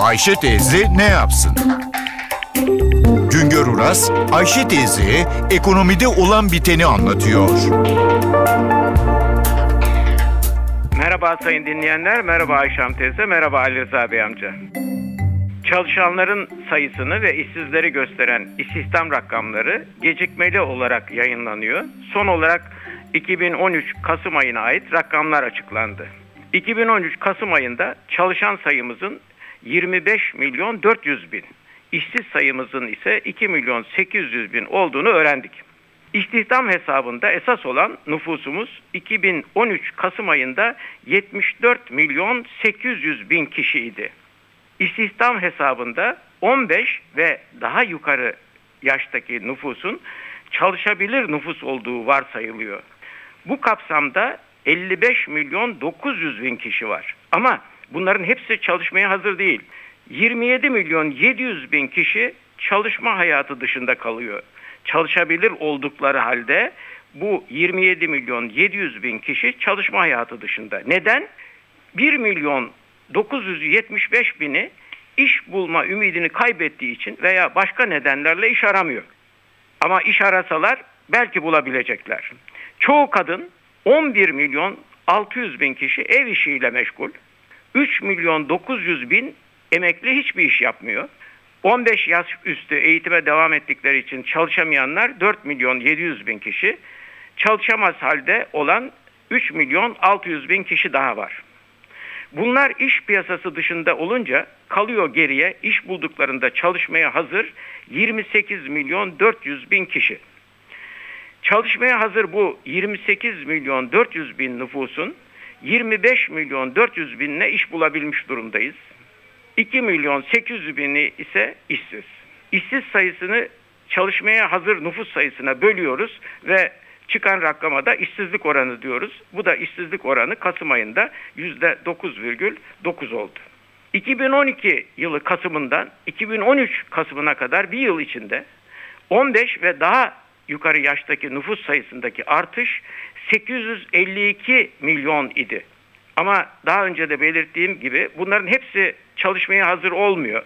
Ayşe teyze ne yapsın? Güngör Uras, Ayşe teyzeye ekonomide olan biteni anlatıyor. Merhaba sayın dinleyenler, merhaba Ayşem teyze, merhaba Ali Rıza Bey amca. Çalışanların sayısını ve işsizleri gösteren istihdam rakamları gecikmeli olarak yayınlanıyor. Son olarak 2013 Kasım ayına ait rakamlar açıklandı. 2013 Kasım ayında çalışan sayımızın 25 milyon 400 bin, işsiz sayımızın ise 2 milyon 800 bin olduğunu öğrendik. İstihdam hesabında esas olan nüfusumuz 2013 Kasım ayında 74 milyon 800 bin kişiydi. İstihdam hesabında 15 ve daha yukarı yaştaki nüfusun çalışabilir nüfus olduğu varsayılıyor. Bu kapsamda 55 milyon 900 bin kişi var. Ama bunların hepsi çalışmaya hazır değil. 27 milyon 700 bin kişi çalışma hayatı dışında kalıyor. Çalışabilir oldukları halde bu 27 milyon 700 bin kişi çalışma hayatı dışında. Neden? 1 milyon 975 bini iş bulma ümidini kaybettiği için veya başka nedenlerle iş aramıyor. Ama iş arasalar belki bulabilecekler. Çoğu kadın 11 milyon 600 bin kişi ev işiyle meşgul. 3 milyon 900 bin emekli hiçbir iş yapmıyor. 15 yaş üstü eğitime devam ettikleri için çalışamayanlar 4 milyon 700 bin kişi. Çalışamaz halde olan 3 milyon 600 bin kişi daha var. Bunlar iş piyasası dışında olunca kalıyor geriye iş bulduklarında çalışmaya hazır 28 milyon 400 bin kişi. Çalışmaya hazır bu 28 milyon 400 bin nüfusun 25 milyon 400 binine iş bulabilmiş durumdayız. 2 milyon 800 bini ise işsiz. İşsiz sayısını çalışmaya hazır nüfus sayısına bölüyoruz ve çıkan rakama da işsizlik oranı diyoruz. Bu da işsizlik oranı Kasım ayında %9,9 oldu. 2012 yılı Kasım'ından 2013 Kasım'ına kadar bir yıl içinde 15 ve daha yukarı yaştaki nüfus sayısındaki artış 852 milyon idi. Ama daha önce de belirttiğim gibi bunların hepsi çalışmaya hazır olmuyor.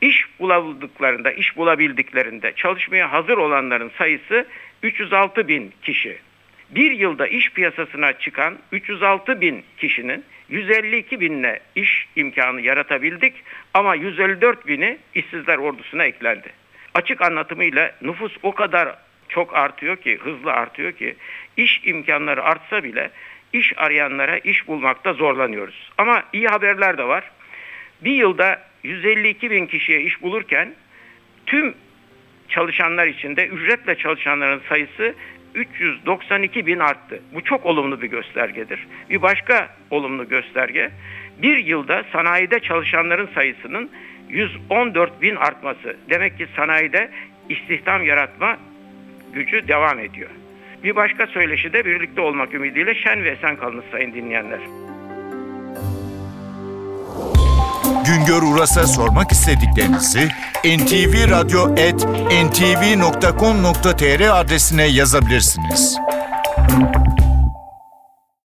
İş bulabildıklarında, iş bulabildiklerinde çalışmaya hazır olanların sayısı 306 bin kişi. Bir yılda iş piyasasına çıkan 306 bin kişinin 152 binle iş imkanı yaratabildik ama 154 bini işsizler ordusuna eklendi. Açık anlatımıyla nüfus o kadar çok artıyor ki, hızlı artıyor ki iş imkanları artsa bile iş arayanlara iş bulmakta zorlanıyoruz. Ama iyi haberler de var. Bir yılda 152 bin kişiye iş bulurken tüm çalışanlar içinde ücretle çalışanların sayısı 392 bin arttı. Bu çok olumlu bir göstergedir. Bir başka olumlu gösterge bir yılda sanayide çalışanların sayısının 114 bin artması. Demek ki sanayide istihdam yaratma gücü devam ediyor. Bir başka söyleşi de birlikte olmak ümidiyle şen ve esen kalınız sayın dinleyenler. Güngör Uras'a sormak istediklerinizi ntvradio.com.tr adresine yazabilirsiniz.